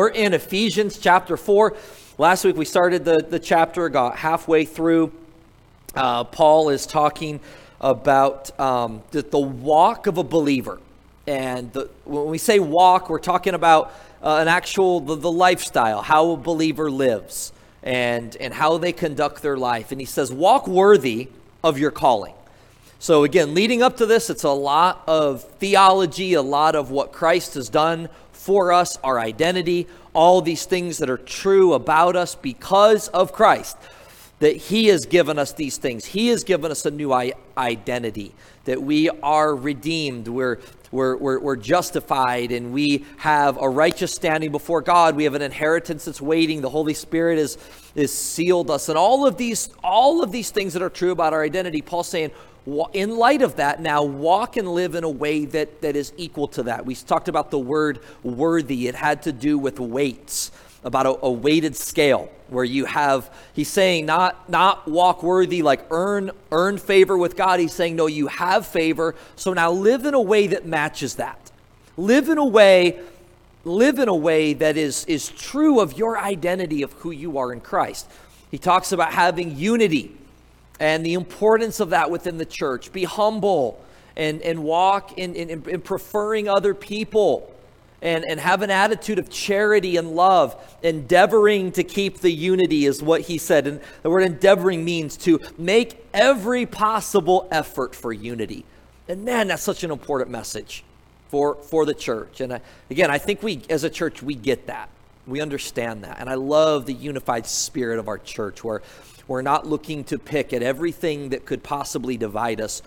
we're in Ephesians chapter 4. Last week we started the, the chapter, got halfway through. Uh, Paul is talking about um, the, the, walk of a believer. And the, when we say walk, we're talking about uh, an actual, the, the lifestyle, how a believer lives and, and how they conduct their life. And he says, walk worthy of your calling. So, again, leading up to this, it's a lot of theology, a lot of what Christ has done for us, our identity, all these things that are true about us because of Christ. That He has given us these things. He has given us a new identity, that we are redeemed, we're, we're, we're, we're justified, and we have a righteous standing before God. We have an inheritance that's waiting. The Holy Spirit is, is sealed us. And all of these, all of these things that are true about our identity, Paul's saying, in light of that, now walk and live in a way that, that is equal to that. We talked about the word worthy, it had to do with weights, about a, a weighted scale where you have he's saying not not walk worthy like earn earn favor with god. He's saying no you have favor. So now live in a way that matches that. Live in a way live in a way that is is true of your identity of who you are in christ. He talks about having unity and the importance of that within the church. Be humble and, and walk in, in, in preferring other people and, and have an attitude of charity and love. Endeavoring to keep the unity is what he said. And the word endeavoring means to make every possible effort for unity. And man, that's such an important message for, for the church. And I, again, I think we, as a church, we get that. We understand that. And I love the unified spirit of our church where we're not looking to pick at everything that could possibly divide us.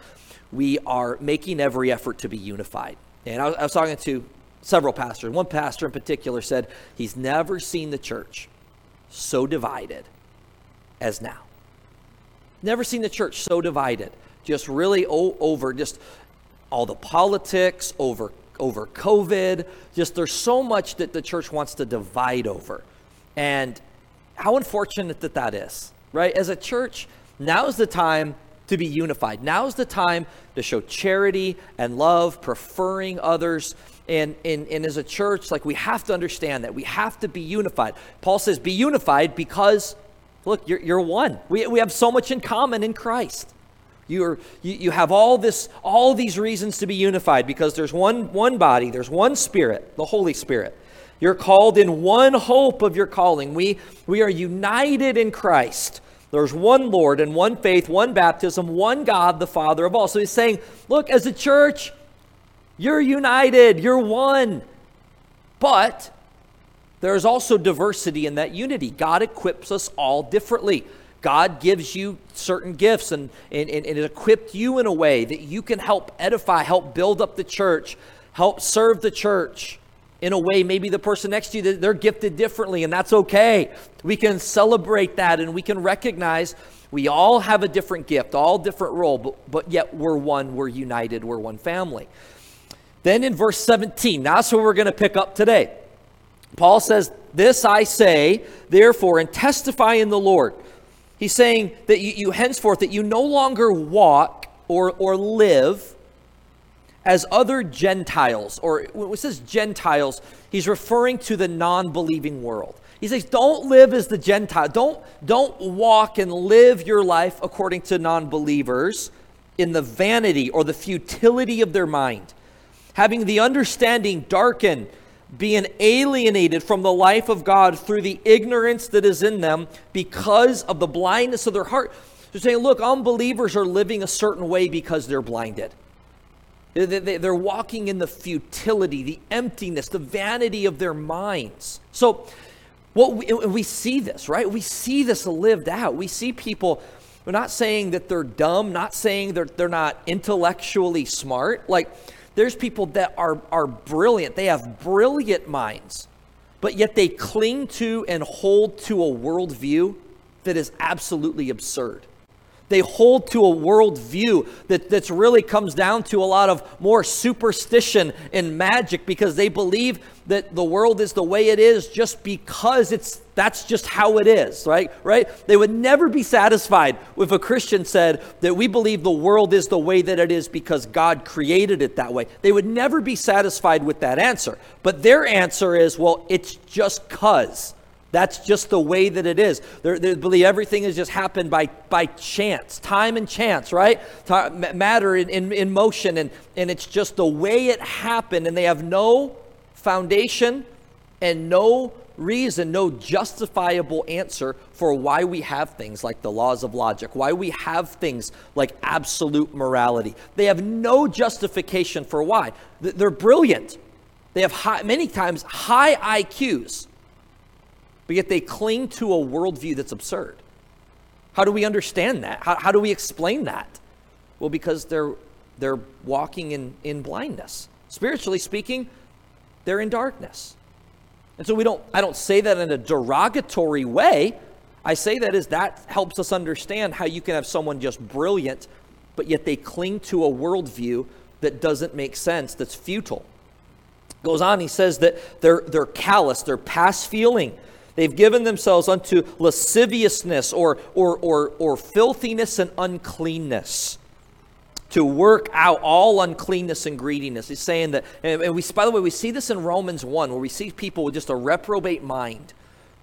We are making every effort to be unified. And I was, I was talking to several pastors. One pastor in particular said he's never seen the church so divided as now. Never seen the church so divided. Just really o- over just all the politics, over over COVID. Just there's so much that the church wants to divide over. And how unfortunate that that is right? As a church, now is the time to be unified. Now is the time to show charity and love, preferring others. And, and, and as a church, like we have to understand that we have to be unified. Paul says, be unified because, look, you're, you're one. We, we have so much in common in Christ. You're, you, you have all this all these reasons to be unified because there's one one body there's one spirit the holy spirit you're called in one hope of your calling we we are united in christ there's one Lord and one faith, one baptism, one God, the Father of all. So he's saying, look, as a church, you're united, you're one. But there's also diversity in that unity. God equips us all differently. God gives you certain gifts and, and, and, and equipped you in a way that you can help edify, help build up the church, help serve the church in a way maybe the person next to you they're gifted differently and that's okay. We can celebrate that and we can recognize we all have a different gift all different role but, but yet we're one we're united we're one family. Then in verse 17 that's where we're going to pick up today. Paul says this i say therefore and testify in the lord. He's saying that you, you henceforth that you no longer walk or, or live as other Gentiles, or when it says Gentiles, he's referring to the non believing world. He says, don't live as the Gentile. Don't, don't walk and live your life according to non believers in the vanity or the futility of their mind, having the understanding darkened, being alienated from the life of God through the ignorance that is in them because of the blindness of their heart. They're saying, look, unbelievers are living a certain way because they're blinded. They're walking in the futility, the emptiness, the vanity of their minds. So, what we, we see this, right? We see this lived out. We see people, we're not saying that they're dumb, not saying that they're not intellectually smart. Like, there's people that are, are brilliant, they have brilliant minds, but yet they cling to and hold to a worldview that is absolutely absurd They hold to a worldview that that's really comes down to a lot of more superstition and magic because they believe that the world is the way it is just because it's that's just how it is, right? Right? They would never be satisfied if a Christian said that we believe the world is the way that it is because God created it that way. They would never be satisfied with that answer. But their answer is, well, it's just cuz. That's just the way that it is. They're, they believe everything has just happened by, by chance, time and chance, right? Matter in, in, in motion, and, and it's just the way it happened, and they have no foundation and no reason, no justifiable answer for why we have things like the laws of logic, why we have things like absolute morality. They have no justification for why. They're brilliant. They have high, many times high IQs but yet they cling to a worldview that's absurd. How do we understand that? How, how do we explain that? Well, because they're, they're walking in, in blindness. Spiritually speaking, they're in darkness. And so we don't, I don't say that in a derogatory way. I say that as that helps us understand how you can have someone just brilliant, but yet they cling to a worldview that doesn't make sense, that's futile. Goes on, he says that they're, they're callous, they're past feeling, They've given themselves unto lasciviousness or, or, or, or filthiness and uncleanness to work out all uncleanness and greediness. He's saying that, and we, by the way, we see this in Romans 1, where we see people with just a reprobate mind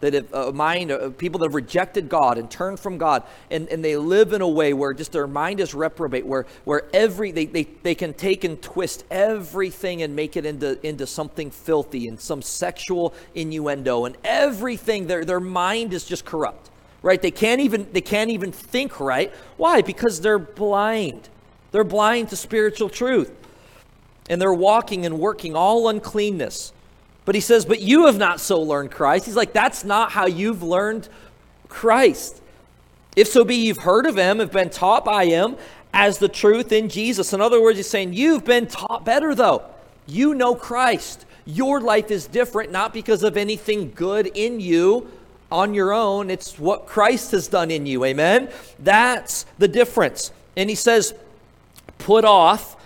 that if a mind of people that have rejected God and turned from God and, and they live in a way where just their mind is reprobate, where where every they, they, they can take and twist everything and make it into into something filthy and some sexual innuendo and everything their their mind is just corrupt. Right? They can't even they can't even think right. Why? Because they're blind. They're blind to spiritual truth. And they're walking and working all uncleanness but he says, But you have not so learned Christ. He's like, That's not how you've learned Christ. If so be you've heard of him, have been taught by him as the truth in Jesus. In other words, he's saying, You've been taught better, though. You know Christ. Your life is different, not because of anything good in you on your own. It's what Christ has done in you. Amen? That's the difference. And he says, Put off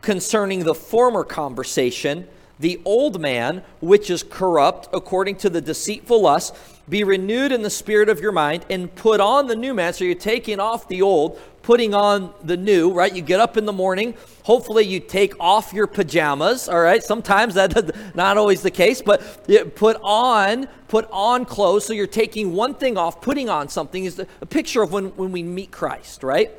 concerning the former conversation the old man, which is corrupt according to the deceitful lust, be renewed in the spirit of your mind and put on the new man. So you're taking off the old, putting on the new, right? You get up in the morning. Hopefully, you take off your pajamas, all right? Sometimes that's not always the case, but put on, put on clothes. So you're taking one thing off, putting on something is a picture of when, when we meet Christ, right?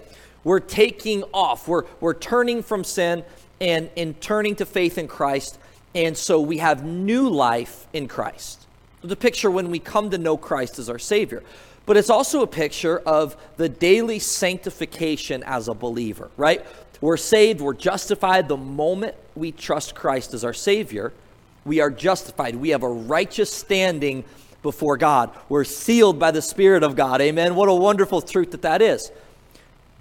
We're taking off, we're, we're turning from sin and, and turning to faith in Christ and so we have new life in Christ. The picture when we come to know Christ as our Savior. But it's also a picture of the daily sanctification as a believer, right? We're saved, we're justified the moment we trust Christ as our Savior. We are justified. We have a righteous standing before God. We're sealed by the Spirit of God. Amen. What a wonderful truth that that is.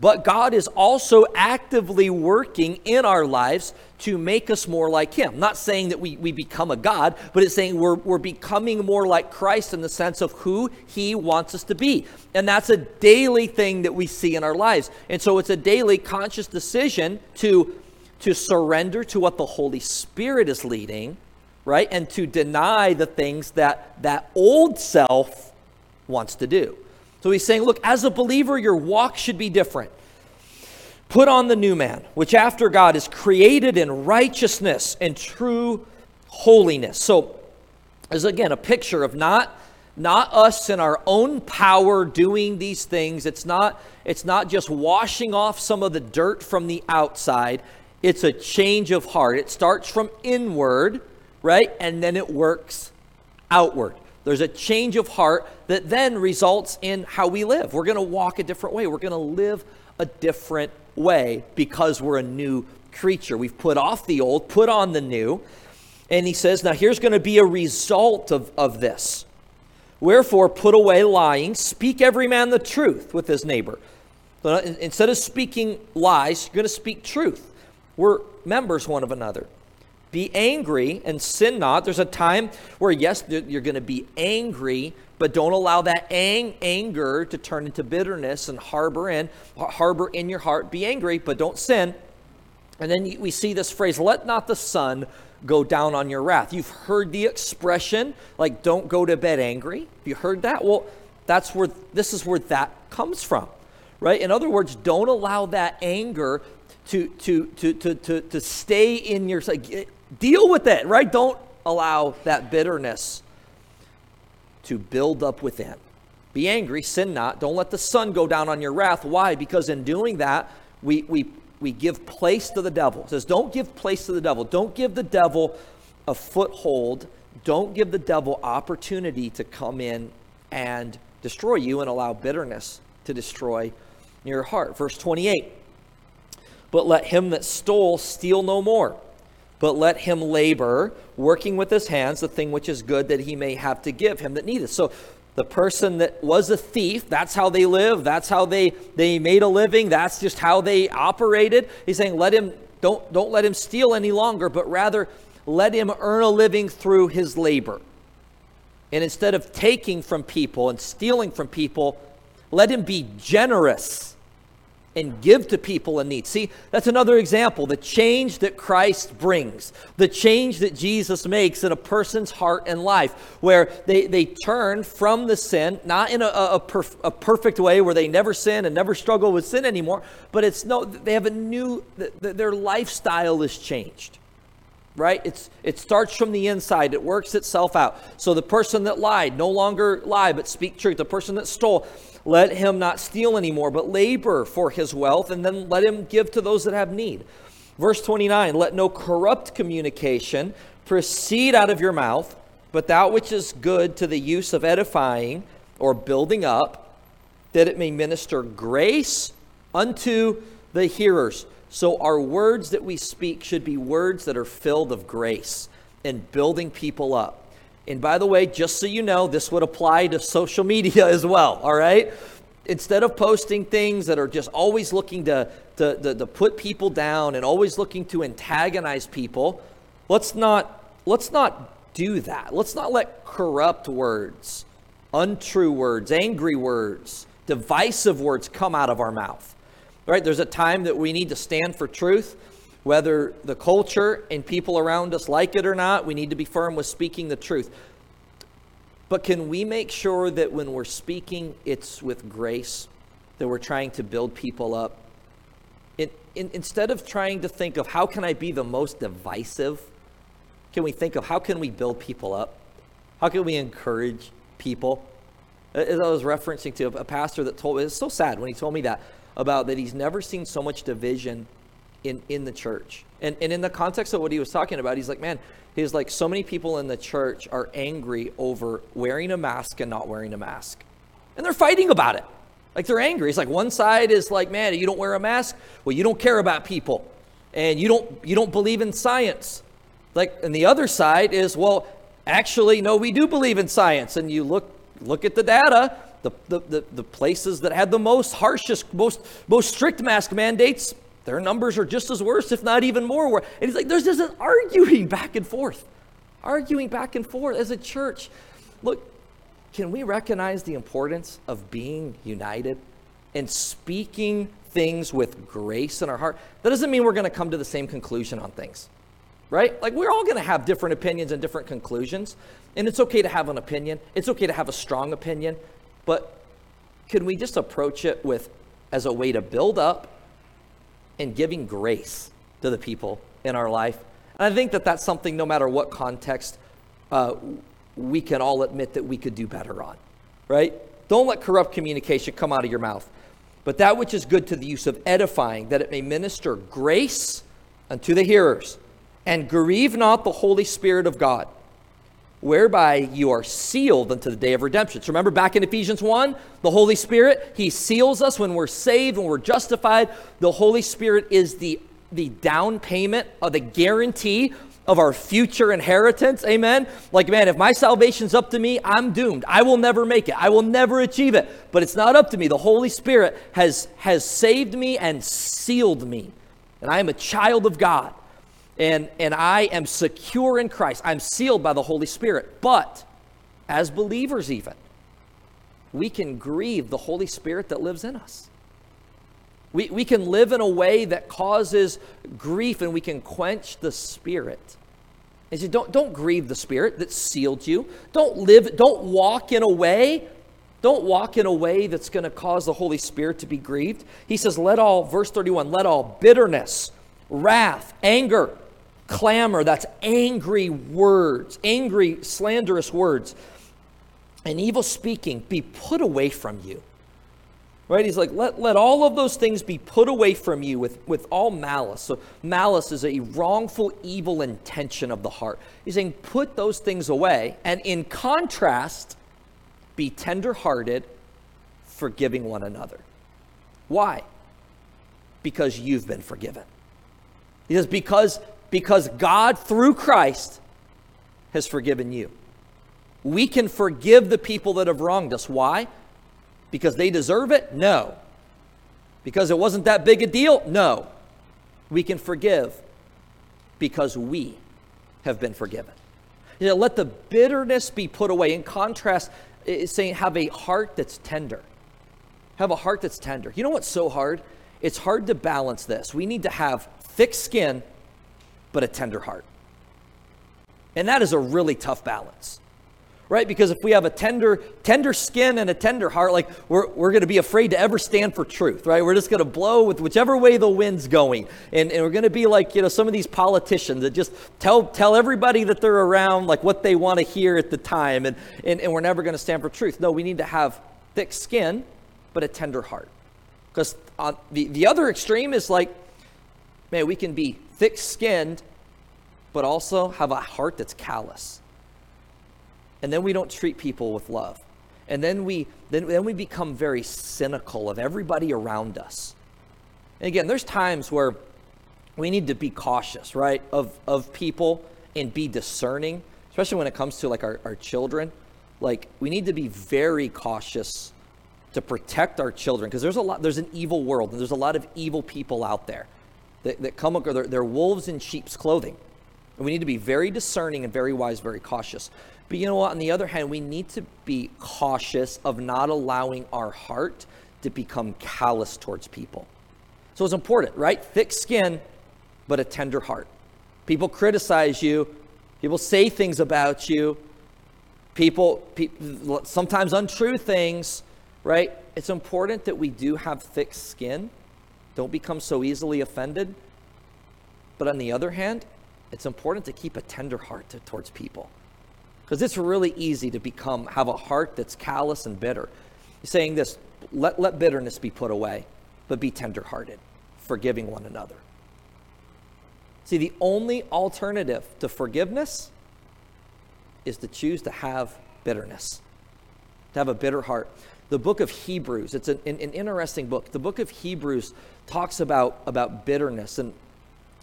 But God is also actively working in our lives to make us more like Him. Not saying that we, we become a God, but it's saying we're, we're becoming more like Christ in the sense of who He wants us to be. And that's a daily thing that we see in our lives. And so it's a daily conscious decision to, to surrender to what the Holy Spirit is leading, right? And to deny the things that that old self wants to do. So he's saying, look, as a believer, your walk should be different. Put on the new man, which after God is created in righteousness and true holiness. So, is again a picture of not not us in our own power doing these things. It's not it's not just washing off some of the dirt from the outside. It's a change of heart. It starts from inward, right? And then it works outward. There's a change of heart that then results in how we live. We're going to walk a different way. We're going to live a different way because we're a new creature. We've put off the old, put on the new. And he says, now here's going to be a result of, of this. Wherefore, put away lying, speak every man the truth with his neighbor. So uh, instead of speaking lies, you're going to speak truth. We're members one of another. Be angry and sin not. There's a time where, yes, you're going to be angry, but don't allow that ang- anger to turn into bitterness and harbor in, harbor in your heart. Be angry, but don't sin. And then we see this phrase, let not the sun go down on your wrath. You've heard the expression, like, don't go to bed angry. Have you heard that? Well, that's where, this is where that comes from, right? In other words, don't allow that anger to, to, to, to, to, to stay in your, deal with it, right? Don't allow that bitterness to build up within. Be angry, sin not. Don't let the sun go down on your wrath. Why? Because in doing that, we, we we give place to the devil. It says, don't give place to the devil. Don't give the devil a foothold. Don't give the devil opportunity to come in and destroy you and allow bitterness to destroy your heart. Verse 28 But let him that stole steal no more, but let him labor, working with his hands the thing which is good that he may have to give him that needeth. So the person that was a thief that's how they lived that's how they they made a living that's just how they operated he's saying let him don't don't let him steal any longer but rather let him earn a living through his labor and instead of taking from people and stealing from people let him be generous and give to people in need. See, that's another example. The change that Christ brings, the change that Jesus makes in a person's heart and life, where they, they turn from the sin, not in a, a, perf, a perfect way where they never sin and never struggle with sin anymore, but it's no, they have a new, their lifestyle is changed. Right? It's it starts from the inside. It works itself out. So the person that lied no longer lie, but speak truth. The person that stole let him not steal anymore, but labor for his wealth, and then let him give to those that have need. Verse 29 Let no corrupt communication proceed out of your mouth, but that which is good to the use of edifying or building up, that it may minister grace unto the hearers. So, our words that we speak should be words that are filled of grace and building people up. And by the way, just so you know, this would apply to social media as well, all right? Instead of posting things that are just always looking to, to, to, to put people down and always looking to antagonize people, let's not, let's not do that. Let's not let corrupt words, untrue words, angry words, divisive words come out of our mouth. Right? There's a time that we need to stand for truth whether the culture and people around us like it or not, we need to be firm with speaking the truth. But can we make sure that when we're speaking, it's with grace, that we're trying to build people up? In, in, instead of trying to think of how can I be the most divisive, can we think of how can we build people up? How can we encourage people? As I was referencing to a pastor that told me, it's so sad when he told me that, about that he's never seen so much division in, in the church. And, and in the context of what he was talking about, he's like, man, he's like, so many people in the church are angry over wearing a mask and not wearing a mask. And they're fighting about it. Like they're angry. It's like one side is like, man, you don't wear a mask. Well, you don't care about people. And you don't you don't believe in science. Like, and the other side is, well, actually, no, we do believe in science. And you look look at the data, the, the, the, the places that had the most harshest, most, most strict mask mandates, their numbers are just as worse, if not even more. And he's like, there's just an arguing back and forth, arguing back and forth as a church. Look, can we recognize the importance of being united and speaking things with grace in our heart? That doesn't mean we're going to come to the same conclusion on things, right? Like, we're all going to have different opinions and different conclusions. And it's okay to have an opinion, it's okay to have a strong opinion, but can we just approach it with as a way to build up and giving grace to the people in our life. And I think that that's something, no matter what context, uh, we can all admit that we could do better on, right? Don't let corrupt communication come out of your mouth, but that which is good to the use of edifying, that it may minister grace unto the hearers. And grieve not the Holy Spirit of God, whereby you are sealed unto the day of redemption. So remember back in Ephesians 1, the Holy Spirit, He seals us when we're saved, when we're justified. The Holy Spirit is the, the down payment of the guarantee of our future inheritance. Amen. Like, man, if my salvation's up to me, I'm doomed. I will never make it. I will never achieve it. But it's not up to me. The Holy Spirit has, has saved me and sealed me. And I am a child of God. And, and I am secure in Christ. I'm sealed by the Holy Spirit. But as believers, even, we can grieve the Holy Spirit that lives in us. We, we can live in a way that causes grief and we can quench the Spirit. And so don't, don't grieve the Spirit that sealed you. Don't live, don't walk in a way, don't walk in a way that's going to cause the Holy Spirit to be grieved. He says, let all, verse 31, let all bitterness, wrath, anger, clamor, that's angry words, angry, slanderous words, and evil speaking be put away from you. Right? He's like, let, let all of those things be put away from you with, with all malice. So, malice is a wrongful, evil intention of the heart. He's saying, put those things away. And in contrast, be tenderhearted, forgiving one another. Why? Because you've been forgiven. He says, because, because God, through Christ, has forgiven you. We can forgive the people that have wronged us. Why? Because they deserve it? No. Because it wasn't that big a deal? No. We can forgive because we have been forgiven. You know, let the bitterness be put away. In contrast, it's saying have a heart that's tender. Have a heart that's tender. You know what's so hard? It's hard to balance this. We need to have thick skin, but a tender heart. And that is a really tough balance right? Because if we have a tender, tender skin and a tender heart, like we're, we're going to be afraid to ever stand for truth, right? We're just going to blow with whichever way the wind's going. And, and we're going to be like, you know, some of these politicians that just tell, tell everybody that they're around like what they want to hear at the time. And, and, and we're never going to stand for truth. No, we need to have thick skin, but a tender heart. Because uh, the, the other extreme is like, man, we can be thick skinned, but also have a heart that's callous. And then we don't treat people with love. And then we then, then we become very cynical of everybody around us. And again there's times where we need to be cautious right of of people and be discerning especially when it comes to like our, our children. Like we need to be very cautious to protect our children because there's a lot there's an evil world and there's a lot of evil people out there that, that come they're, they're wolves in sheep's clothing and we need to be very discerning and very wise very cautious but you know what? On the other hand, we need to be cautious of not allowing our heart to become callous towards people. So it's important, right? Thick skin, but a tender heart. People criticize you, people say things about you, people, pe- sometimes untrue things, right? It's important that we do have thick skin. Don't become so easily offended. But on the other hand, it's important to keep a tender heart to, towards people because it's really easy to become have a heart that's callous and bitter. He's saying this: let let bitterness be put away, but be tenderhearted, forgiving one another. See, the only alternative to forgiveness is to choose to have bitterness, to have a bitter heart. The book of Hebrews, it's an, an, interesting book. The book of Hebrews talks about, about bitterness. And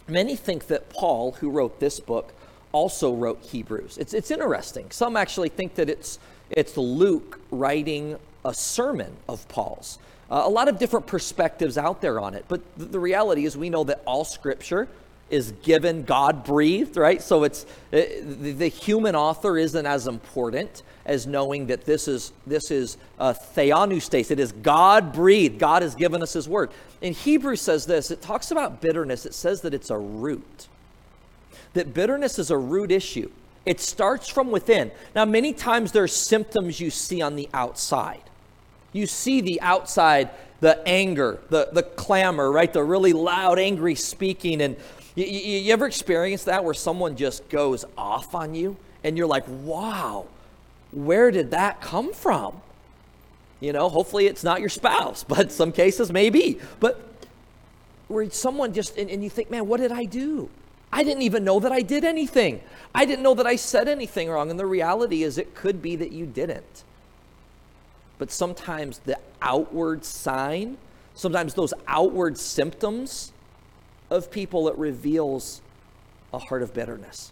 many think that Paul, who wrote this book, also wrote Hebrews. It's, it's interesting. Some actually think that it's, it's Luke writing a sermon of Paul's. Uh, a lot of different perspectives out there on it, but th- the reality is we know that all scripture is given God breathed, right? So it's uh, the, human author isn't as important as knowing that this is this is a theopneustos. It is God breathed. God has given us His word. And Hebrews says this. It talks about bitterness. It says that it's a root that bitterness is a root issue. It starts from within. Now, many times there's symptoms you see on the outside. You see the outside, the anger, the, the clamor, right? The really loud, angry speaking. And you, you, you ever experience that where someone just goes off on you and you're like, wow, where did that come from? You know, hopefully it's not your spouse, but some cases maybe. But where someone just, and, and you think, man, what did I do? I didn't even know that I did anything. I didn't know that I said anything wrong. And the reality is, it could be that you didn't. But sometimes the outward sign, sometimes those outward symptoms of people, it reveals a heart of bitterness.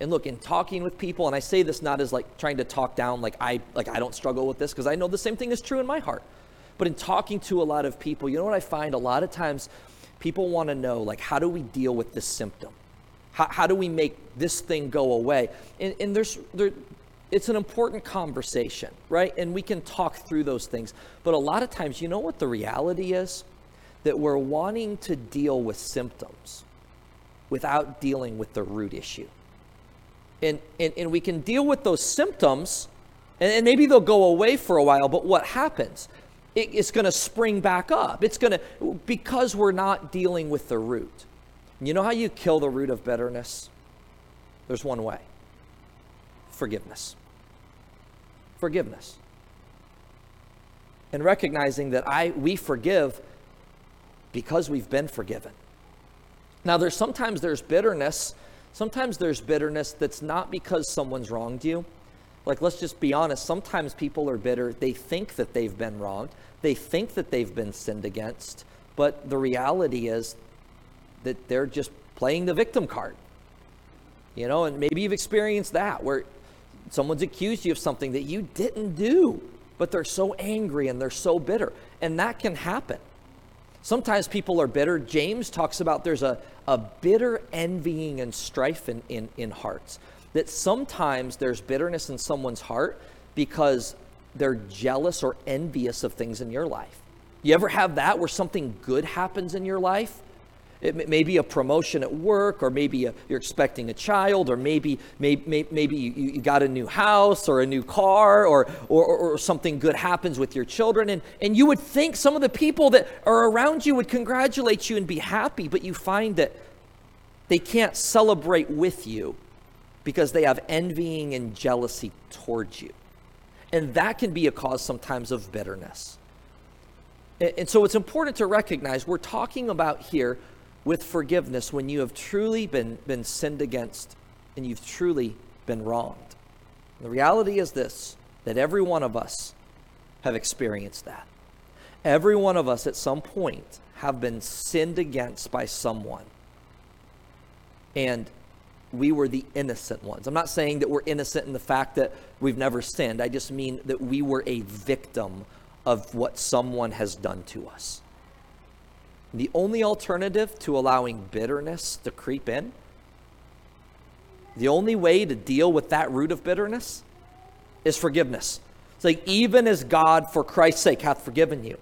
And look, in talking with people, and I say this not as like trying to talk down, like I like I don't struggle with this because I know the same thing is true in my heart. But in talking to a lot of people, you know what I find a lot of times people want to know like how do we deal with this symptom? How, how do we make this thing go away? And, and there's, there, it's an important conversation, right? And we can talk through those things. But a lot of times, you know what the reality is? That we're wanting to deal with symptoms without dealing with the root issue. And, and, and we can deal with those symptoms, and, and maybe they'll go away for a while, but what happens? It, it's going to spring back up. It's going to, because we're not dealing with the root. You know how you kill the root of bitterness? There's one way forgiveness. Forgiveness. And recognizing that I we forgive because we've been forgiven. Now there's sometimes there's bitterness. Sometimes there's bitterness that's not because someone's wronged you. Like let's just be honest, sometimes people are bitter. They think that they've been wronged. They think that they've been sinned against, but the reality is that they're just playing the victim card. You know, and maybe you've experienced that where someone's accused you of something that you didn't do, but they're so angry and they're so bitter. And that can happen. Sometimes people are bitter. James talks about there's a, a bitter envying and strife in, in, in hearts. That sometimes there's bitterness in someone's heart because they're jealous or envious of things in your life. You ever have that where something good happens in your life it may be a promotion at work, or maybe a, you're expecting a child, or maybe, maybe, maybe you, you got a new house or a new car, or, or, or something good happens with your children. And, and you would think some of the people that are around you would congratulate you and be happy, but you find that they can't celebrate with you because they have envying and jealousy towards you. And that can be a cause sometimes of bitterness. And, and so it's important to recognize we're talking about here with forgiveness when you have truly been, been sinned against and you've truly been wronged. The reality is this that every one of us have experienced that. Every one of us at some point have been sinned against by someone. And we were the innocent ones. I'm not saying that we're innocent in the fact that we've never sinned. I just mean that we were a victim of what someone has done to us. The only alternative to allowing bitterness to creep in, the only way to deal with that root of bitterness is forgiveness. It's like, even as God, for Christ's sake, hath forgiven you.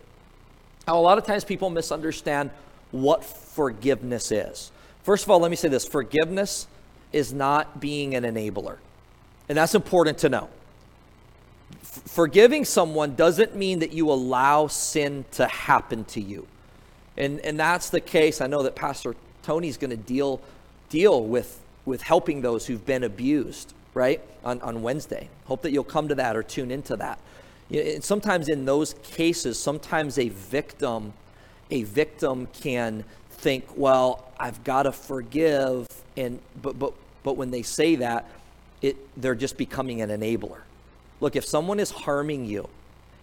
Now, a lot of times people misunderstand what forgiveness is. First of all, let me say this forgiveness is not being an enabler. And that's important to know. F- forgiving someone doesn't mean that you allow sin to happen to you. And, and that's the case. I know that Pastor Tony's going to deal, deal with, with helping those who've been abused, right, on, on Wednesday. Hope that you'll come to that or tune into that. Know, sometimes in those cases, sometimes a victim, a victim can think, well, I've got to forgive, and but but but when they say that, it they're just becoming an enabler. Look, if someone is harming you,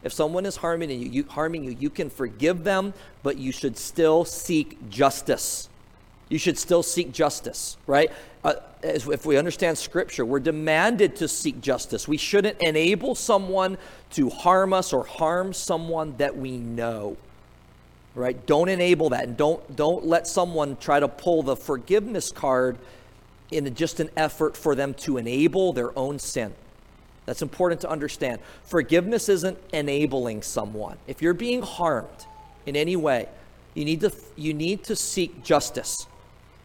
if someone is harming you, you, harming you, you can forgive them, but you should still seek justice. You should still seek justice, right? Uh, as, if we understand Scripture, we're demanded to seek justice. We shouldn't enable someone to harm us or harm someone that we know, right? Don't enable that, and don't don't let someone try to pull the forgiveness card in just an effort for them to enable their own sin. That's important to understand. Forgiveness isn't enabling someone. If you're being harmed in any way, you need to, you need to seek justice.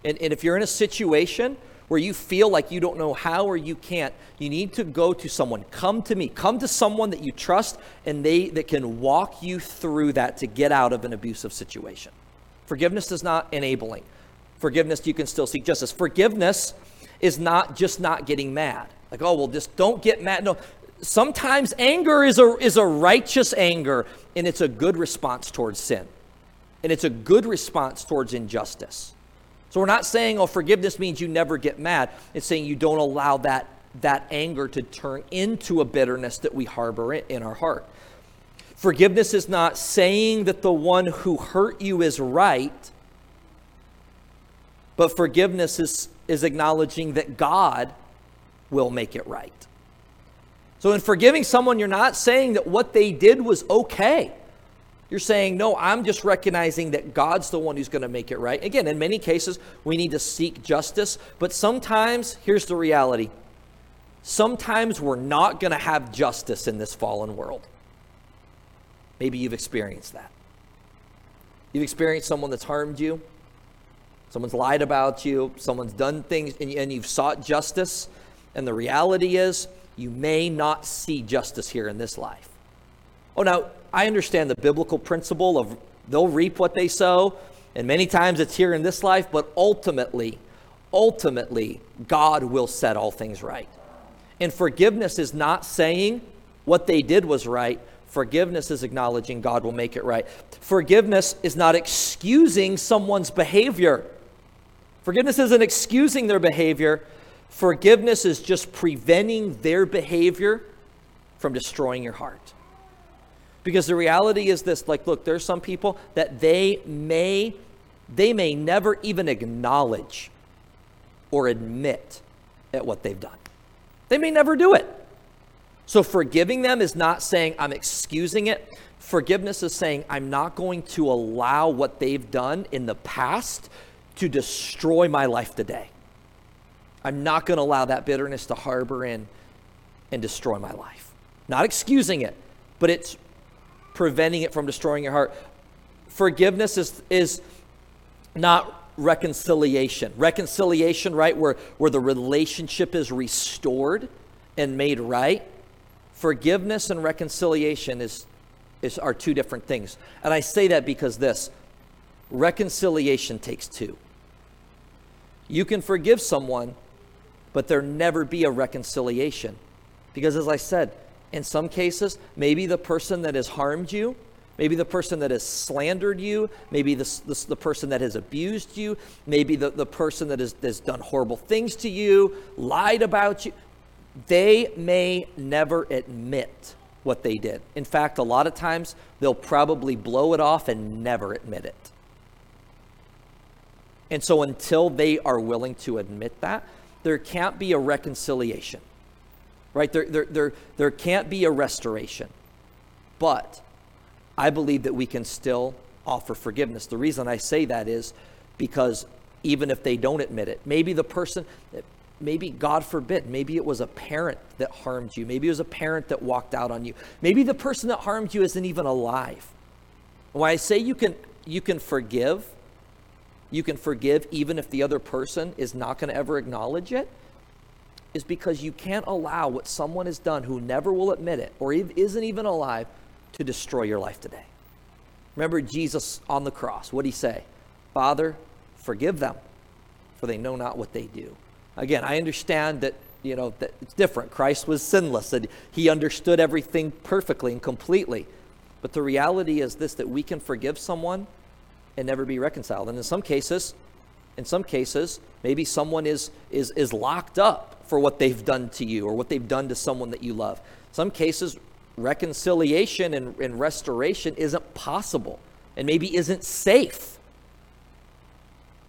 And, and if you're in a situation where you feel like you don't know how or you can't, you need to go to someone. Come to me. Come to someone that you trust and they that can walk you through that to get out of an abusive situation. Forgiveness is not enabling. Forgiveness, you can still seek justice. Forgiveness is not just not getting mad. Like, oh, well, just don't get mad. No, sometimes anger is a, is a righteous anger, and it's a good response towards sin. And it's a good response towards injustice. So we're not saying, oh, forgiveness means you never get mad. It's saying you don't allow that, that anger to turn into a bitterness that we harbor in our heart. Forgiveness is not saying that the one who hurt you is right, but forgiveness is, is acknowledging that God will make it right. So, in forgiving someone, you're not saying that what they did was okay. You're saying, no, I'm just recognizing that God's the one who's going to make it right. Again, in many cases, we need to seek justice, but sometimes, here's the reality sometimes we're not going to have justice in this fallen world. Maybe you've experienced that. You've experienced someone that's harmed you, someone's lied about you, someone's done things, and, you've sought justice. And the reality is, you may not see justice here in this life. Oh, now, I understand the biblical principle of they'll reap what they sow, and many times it's here in this life, but ultimately, ultimately, God will set all things right. And forgiveness is not saying what they did was right. Forgiveness is acknowledging God will make it right. Forgiveness is not excusing someone's behavior. Forgiveness isn't excusing their behavior. Forgiveness is just preventing their behavior from destroying your heart. Because the reality is this like, look, there's some people that they may, they may never even acknowledge or admit at what they've done. They may never do it. So forgiving them is not saying I'm excusing it. Forgiveness is saying I'm not going to allow what they've done in the past to destroy my life today. I'm not going to allow that bitterness to harbor in and destroy my life. Not excusing it, but it's preventing it from destroying your heart. Forgiveness is, is not reconciliation. Reconciliation, right, where, where the relationship is restored and made right. Forgiveness and reconciliation is, is, are two different things. And I say that because this reconciliation takes two. You can forgive someone, but there never be a reconciliation. Because as I said, in some cases, maybe the person that has harmed you, maybe the person that has slandered you, maybe the, the, the person that has abused you, maybe the, the person that has, has done horrible things to you, lied about you, they may never admit what they did. In fact, a lot of times they'll probably blow it off and never admit it. And so until they are willing to admit that, there can't be a reconciliation right? There, there, there, there can't be a restoration. But I believe that we can still offer forgiveness. The reason I say that is because even if they don't admit it, maybe the person, maybe God forbid, maybe it was a parent that harmed you. Maybe it was a parent that walked out on you. Maybe the person that harmed you isn't even alive. When I say you can, you can forgive, you can forgive even if the other person is not going to ever acknowledge it is because you can't allow what someone has done who never will admit it or isn't even alive to destroy your life today. Remember Jesus on the cross. What did he say? Father, forgive them, for they know not what they do. Again, I understand that you know that it's different. Christ was sinless and he understood everything perfectly and completely. But the reality is this that we can forgive someone and never be reconciled. And in some cases, in some cases, maybe someone is, is, is locked up for what they've done to you or what they've done to someone that you love. Some cases, reconciliation and, and restoration isn't possible and maybe isn't safe.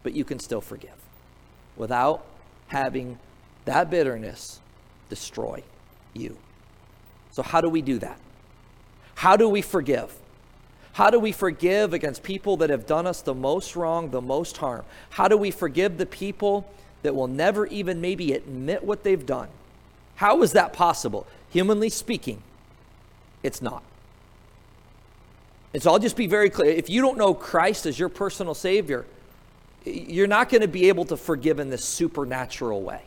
But you can still forgive without having that bitterness destroy you. So, how do we do that? How do we forgive? How do we forgive against people that have done us the most wrong, the most harm? How do we forgive the people that will never even maybe admit what they've done? How is that possible? Humanly speaking, it's not. And so I'll just be very clear. If you don't know Christ as your personal Savior, you're not going to be able to forgive in this supernatural way.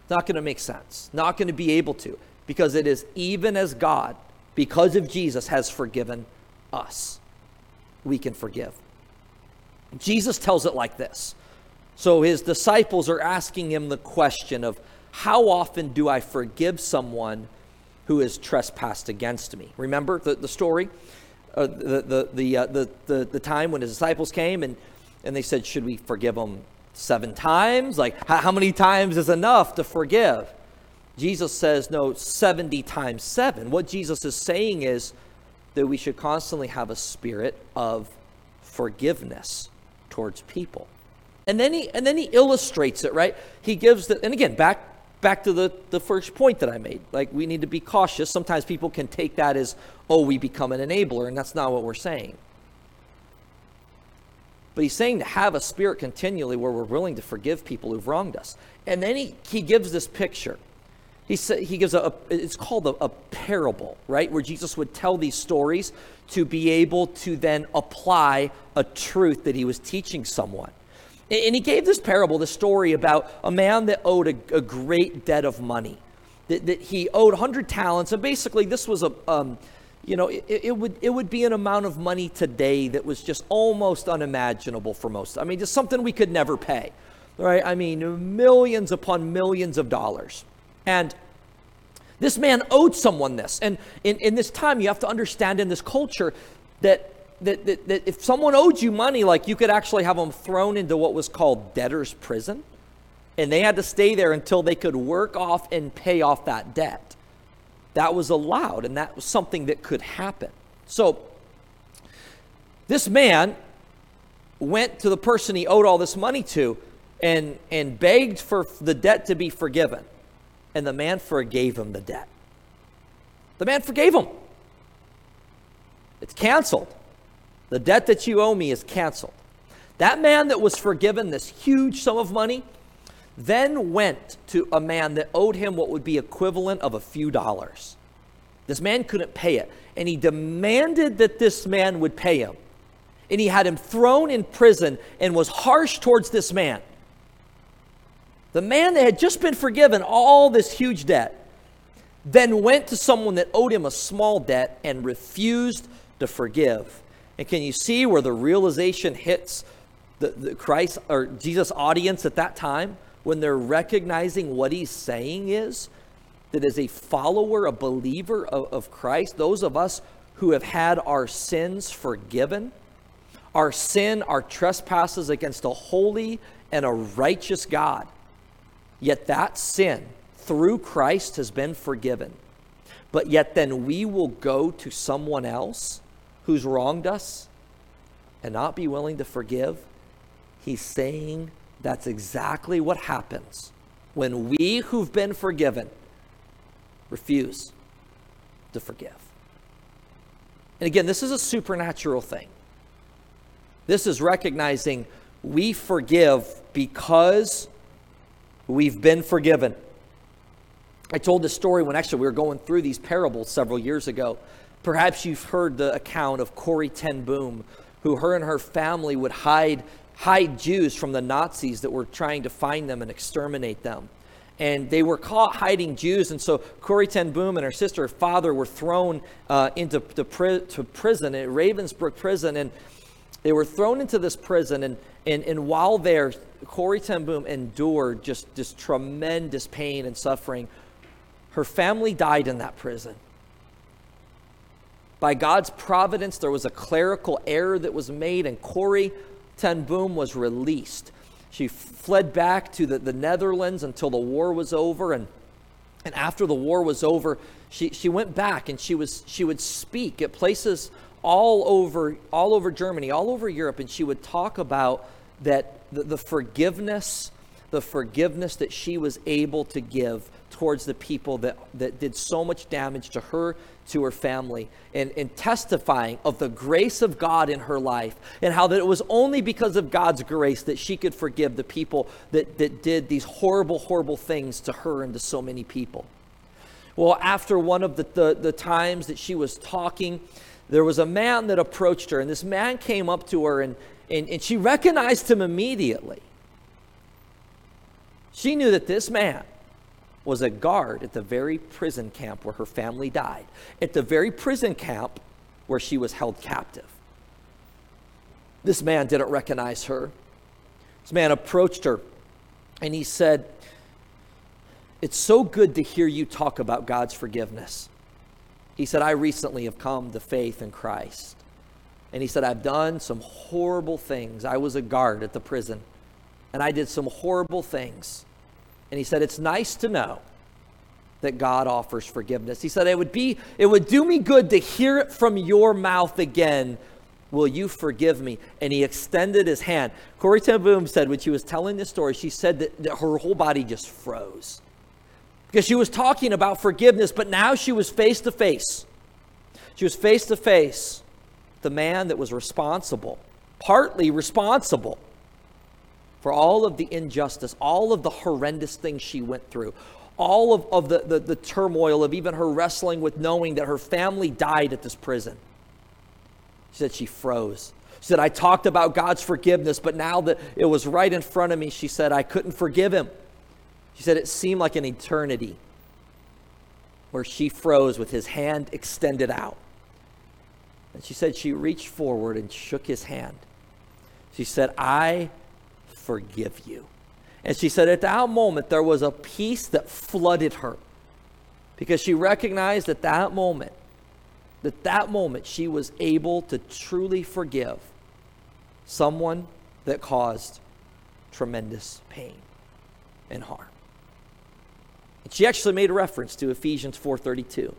It's Not going to make sense. Not going to be able to. Because it is even as God, because of Jesus, has forgiven us, we can forgive. Jesus tells it like this. So his disciples are asking him the question of, How often do I forgive someone who has trespassed against me? Remember the, the story? Uh, the, the, the, uh, the, the, the time when his disciples came and, and they said, Should we forgive them seven times? Like, how, how many times is enough to forgive? Jesus says, No, 70 times seven. What Jesus is saying is, that we should constantly have a spirit of forgiveness towards people. And then he and then he illustrates it, right? He gives the and again, back back to the, the first point that I made. Like, we need to be cautious. Sometimes people can take that as, oh, we become an enabler, and that's not what we're saying. But he's saying to have a spirit continually where we're willing to forgive people who've wronged us. And then he, he gives this picture. He, sa- he gives a, a it's called a, a parable, right? Where Jesus would tell these stories to be able to then apply a truth that he was teaching someone. And he gave this parable, the story about a man that owed a, a great debt of money. That, that, he owed 100 talents. And basically, this was a, um, you know, it, it, would, it would be an amount of money today that was just almost unimaginable for most. I mean, just something we could never pay, right? I mean, millions upon millions of dollars. And this man owed someone this. And in, in this time, you have to understand in this culture that that, that, that if someone owed you money, like you could actually have them thrown into what was called debtor's prison, and they had to stay there until they could work off and pay off that debt. That was allowed, and that was something that could happen. So, this man went to the person he owed all this money to and, and begged for the debt to be forgiven. And the man forgave him the debt. The man forgave him. It's canceled. The debt that you owe me is canceled. That man that was forgiven this huge sum of money then went to a man that owed him what would be equivalent of a few dollars. This man couldn't pay it, and he demanded that this man would pay him. And he had him thrown in prison and was harsh towards this man. The man that had just been forgiven all this huge debt then went to someone that owed him a small debt and refused to forgive. And can you see where the realization hits the, the Christ or Jesus audience at that time when they're recognizing what he's saying is that as a follower, a believer of, of Christ, those of us who have had our sins forgiven, our sin, our trespasses against a holy and a righteous God, yet that sin through Christ has been forgiven. But yet then we will go to someone else who's wronged us and not be willing to forgive, he's saying that's exactly what happens when we who've been forgiven refuse to forgive. And again, this is a supernatural thing. This is recognizing we forgive because we've been forgiven. I told this story when actually we were going through these parables several years ago Perhaps you've heard the account of Corrie ten Boom, who her and her family would hide, hide Jews from the Nazis that were trying to find them and exterminate them. And they were caught hiding Jews, and so Corrie ten Boom and her sister, her father, were thrown uh, into the pri- to prison at Ravensbrück prison, and they were thrown into this prison. And, and, and while there, Corrie ten Boom endured just this tremendous pain and suffering. Her family died in that prison. By God's providence, there was a clerical error that was made, and Corrie ten Boom was released. She fled back to the, the Netherlands until the war was over, and, and after the war was over, she, she went back and she, was, she would speak at places all over, all over Germany, all over Europe, and she would talk about that the, the forgiveness, the forgiveness that she was able to give towards the people that, that did so much damage to her, to her family, and, and testifying of the grace of God in her life, and how that it was only because of God's grace that she could forgive the people that, that did these horrible, horrible things to her and to so many people. Well, after one of the, the, the times that she was talking, there was a man that approached her, and this man came up to her, and, and, and she recognized him immediately. She knew that this man was a guard at the very prison camp where her family died, at the very prison camp where she was held captive. This man didn't recognize her. This man approached her and he said, It's so good to hear you talk about God's forgiveness. He said, I recently have come to faith in Christ. And he said, I've done some horrible things. I was a guard at the prison, and I did some horrible things. And he said, It's nice to know that God offers forgiveness. He said, It would be, it would do me good to hear it from your mouth again. Will you forgive me? And he extended his hand. Corrie ten Boom said when she was telling this story, she said that, that her whole body just froze. Because she was talking about forgiveness, but now she was face to face. She was face to face the man that was responsible, partly responsible for all of the injustice, all of the horrendous things she went through, all of, of the, the, the turmoil of even her wrestling with knowing that her family died at this prison. She said she froze. She said, I talked about God's forgiveness, but now that it was right in front of me, she said, I couldn't forgive him. She said, it seemed like an eternity where she froze with his hand extended out. And she said she reached forward and shook his hand. She said, I forgive you. And she said at that moment there was a peace that flooded her because she recognized at that moment that that moment she was able to truly forgive someone that caused tremendous pain and harm. She actually made a reference to Ephesians 4:32.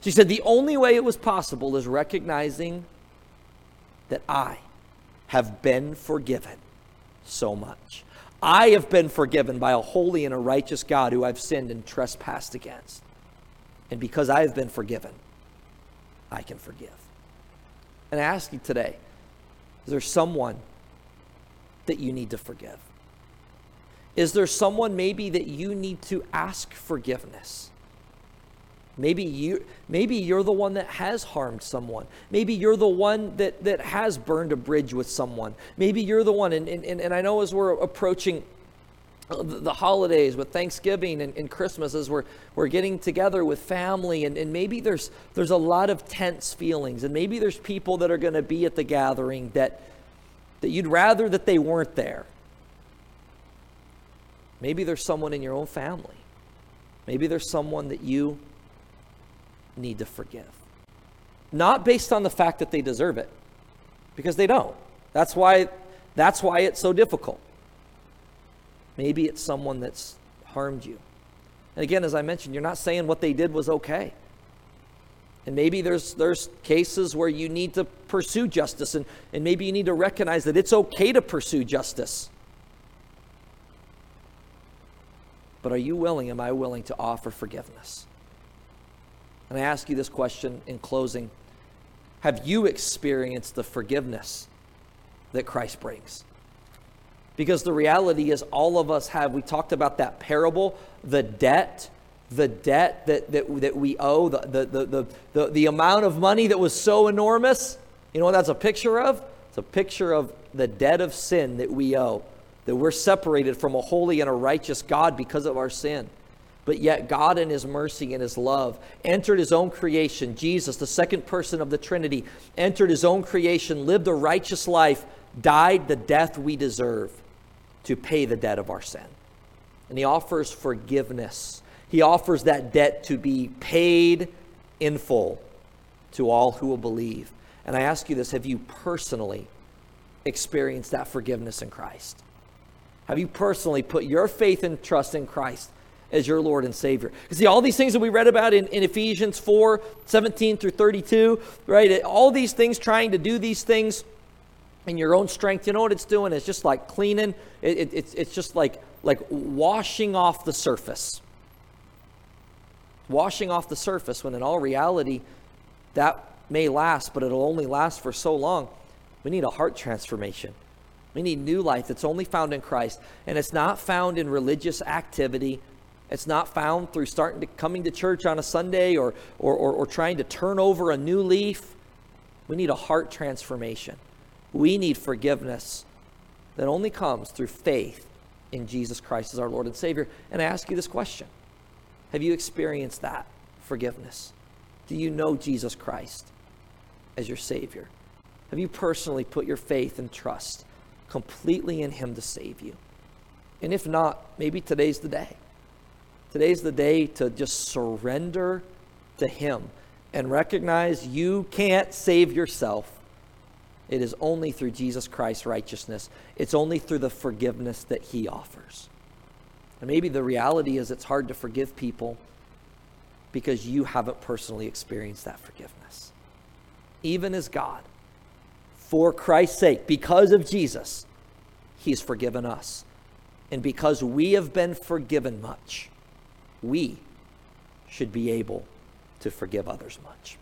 She said the only way it was possible is recognizing that I have been forgiven so much. I have been forgiven by a holy and a righteous God who I've sinned and trespassed against. And because I have been forgiven, I can forgive. And I ask you today is there someone that you need to forgive? Is there someone maybe that you need to ask forgiveness? Maybe you maybe you're the one that has harmed someone. Maybe you're the one that, that has burned a bridge with someone. Maybe you're the one, and, and, and I know as we're approaching the holidays with Thanksgiving and, and, Christmas as we're, we're getting together with family and, and maybe there's there's a lot of tense feelings and maybe there's people that are going to be at the gathering that that you'd rather that they weren't there. Maybe there's someone in your own family. Maybe there's someone that you need to forgive. Not based on the fact that they deserve it, because they don't. That's why, that's why it's so difficult. Maybe it's someone that's harmed you. And again, as I mentioned, you're not saying what they did was okay. And maybe there's, there's cases where you need to pursue justice, and, and maybe you need to recognize that it's okay to pursue justice. But are you willing, am I willing to offer forgiveness? And I ask you this question in closing Have you experienced the forgiveness that Christ brings? Because the reality is, all of us have. We talked about that parable, the debt, the debt that, that, that we owe, the, the, the, the, the amount of money that was so enormous. You know what that's a picture of? It's a picture of the debt of sin that we owe, that we're separated from a holy and a righteous God because of our sin. But yet, God, in His mercy and His love, entered His own creation. Jesus, the second person of the Trinity, entered His own creation, lived a righteous life, died the death we deserve to pay the debt of our sin. And He offers forgiveness. He offers that debt to be paid in full to all who will believe. And I ask you this have you personally experienced that forgiveness in Christ? Have you personally put your faith and trust in Christ? as your Lord and Savior. You see, all these things that we read about in, in Ephesians 4 17 through 32, right? All these things, trying to do these things in your own strength, you know what it's doing? It's just like cleaning, it, it, it's, it's just like, like washing off the surface. Washing off the surface when in all reality, that may last, but it'll only last for so long. We need a heart transformation. We need new life that's only found in Christ. And it's not found in religious activity. It's not found through starting to coming to church on a Sunday or, or, or, or trying to turn over a new leaf. We need a heart transformation. We need forgiveness that only comes through faith in Jesus Christ as our Lord and Savior. And I ask you this question Have you experienced that forgiveness? Do you know Jesus Christ as your Savior? Have you personally put your faith and trust completely in Him to save you? And if not, maybe today's the day. Today's the day to just surrender to Him and recognize you can't save yourself. It is only through Jesus Christ's righteousness, it's only through the forgiveness that He offers. And maybe the reality is it's hard to forgive people because you haven't personally experienced that forgiveness. Even as God, for Christ's sake, because of Jesus, He's forgiven us. And because we have been forgiven much, we should be able to forgive others much.